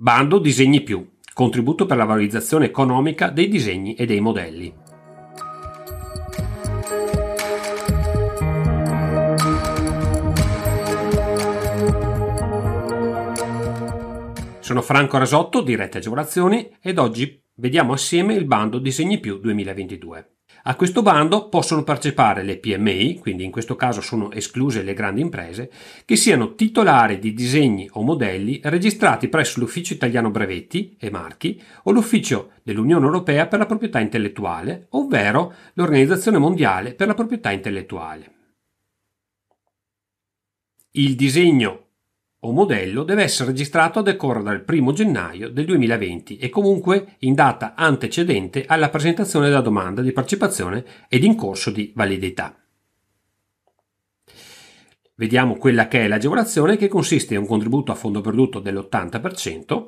Bando Disegni Più, contributo per la valorizzazione economica dei disegni e dei modelli. Sono Franco Rasotto di Rete Agevolazioni ed oggi vediamo assieme il bando Disegni Più 2022. A questo bando possono partecipare le PMI, quindi in questo caso sono escluse le grandi imprese, che siano titolari di disegni o modelli registrati presso l'Ufficio Italiano Brevetti e Marchi o l'Ufficio dell'Unione Europea per la proprietà intellettuale, ovvero l'Organizzazione Mondiale per la proprietà intellettuale. Il disegno o modello deve essere registrato a decorrere dal 1 gennaio del 2020 e comunque in data antecedente alla presentazione della domanda di partecipazione ed in corso di validità. Vediamo quella che è l'agevolazione che consiste in un contributo a fondo perduto dell'80%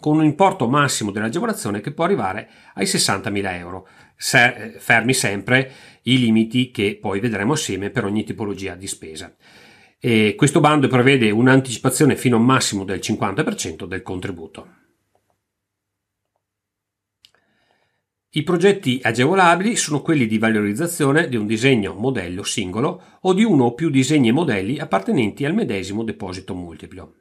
con un importo massimo dell'agevolazione che può arrivare ai 60.000 euro, fermi sempre i limiti che poi vedremo assieme per ogni tipologia di spesa. E questo bando prevede un'anticipazione fino a un massimo del 50% del contributo. I progetti agevolabili sono quelli di valorizzazione di un disegno modello singolo o di uno o più disegni e modelli appartenenti al medesimo deposito multiplo.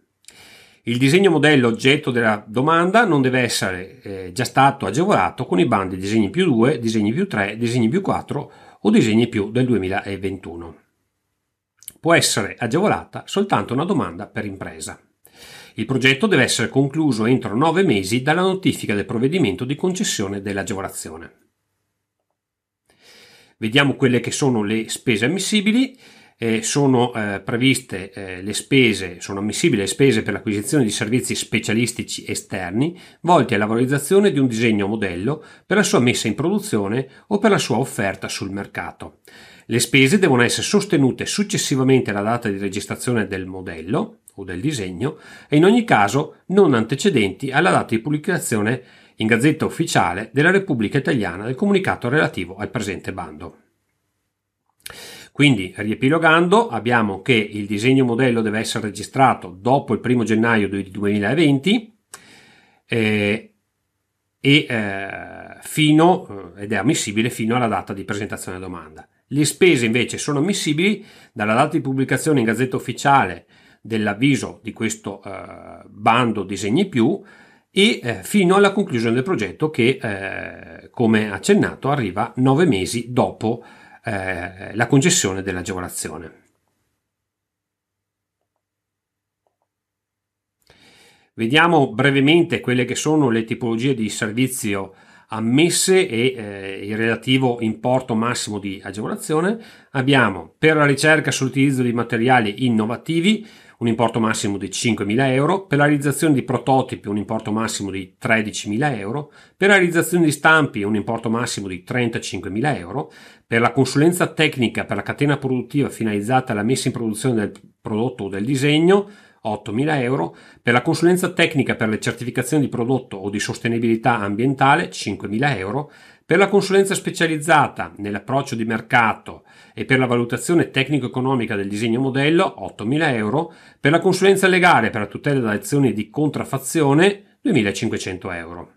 Il disegno modello oggetto della domanda non deve essere eh, già stato agevolato con i bandi disegni più 2, disegni più 3, disegni più 4 o disegni più del 2021 può essere agevolata soltanto una domanda per impresa. Il progetto deve essere concluso entro nove mesi dalla notifica del provvedimento di concessione dell'agevolazione. Vediamo quelle che sono le spese ammissibili. Eh, sono eh, previste eh, le spese, sono ammissibili le spese per l'acquisizione di servizi specialistici esterni volti alla valorizzazione di un disegno modello per la sua messa in produzione o per la sua offerta sul mercato. Le spese devono essere sostenute successivamente alla data di registrazione del modello o del disegno e in ogni caso non antecedenti alla data di pubblicazione in Gazzetta Ufficiale della Repubblica Italiana del comunicato relativo al presente bando. Quindi, riepilogando, abbiamo che il disegno modello deve essere registrato dopo il 1 gennaio 2020 eh, e eh, fino, eh, ed è ammissibile fino alla data di presentazione della domanda. Le spese invece sono ammissibili dalla data di pubblicazione in Gazzetta Ufficiale dell'avviso di questo eh, bando disegni più e eh, fino alla conclusione del progetto che, eh, come accennato, arriva nove mesi dopo eh, la concessione dell'agevolazione. Vediamo brevemente quelle che sono le tipologie di servizio ammesse e eh, il relativo importo massimo di agevolazione. Abbiamo per la ricerca sull'utilizzo di materiali innovativi un importo massimo di 5.000 euro, per la realizzazione di prototipi un importo massimo di 13.000 euro, per la realizzazione di stampi un importo massimo di 35.000 euro, per la consulenza tecnica per la catena produttiva finalizzata alla messa in produzione del prodotto o del disegno 8.000 euro, per la consulenza tecnica per le certificazioni di prodotto o di sostenibilità ambientale 5.000 euro, per la consulenza specializzata nell'approccio di mercato e per la valutazione tecnico-economica del disegno modello 8.000 euro, per la consulenza legale per la tutela da azioni di contraffazione 2.500 euro.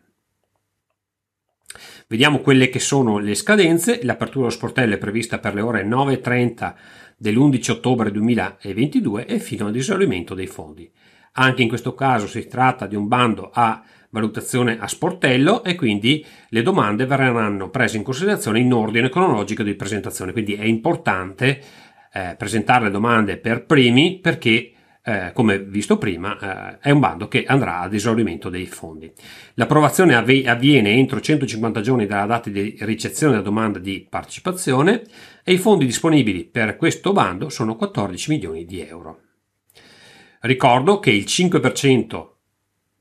Vediamo quelle che sono le scadenze. L'apertura dello sportello è prevista per le ore 9.30 dell'11 ottobre 2022 e fino all'esaurimento dei fondi. Anche in questo caso si tratta di un bando a valutazione a sportello e quindi le domande verranno prese in considerazione in ordine cronologico di presentazione. Quindi è importante eh, presentare le domande per primi perché eh, come visto prima, eh, è un bando che andrà ad esaurimento dei fondi. L'approvazione avv- avviene entro 150 giorni dalla data di ricezione della domanda di partecipazione e i fondi disponibili per questo bando sono 14 milioni di euro. Ricordo che il 5%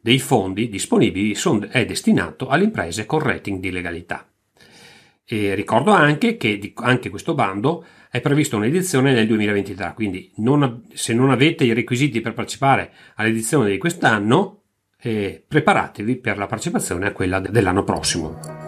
dei fondi disponibili è destinato alle imprese con rating di legalità. E ricordo anche che anche questo bando è previsto un'edizione nel 2023, quindi non, se non avete i requisiti per partecipare all'edizione di quest'anno, eh, preparatevi per la partecipazione a quella dell'anno prossimo.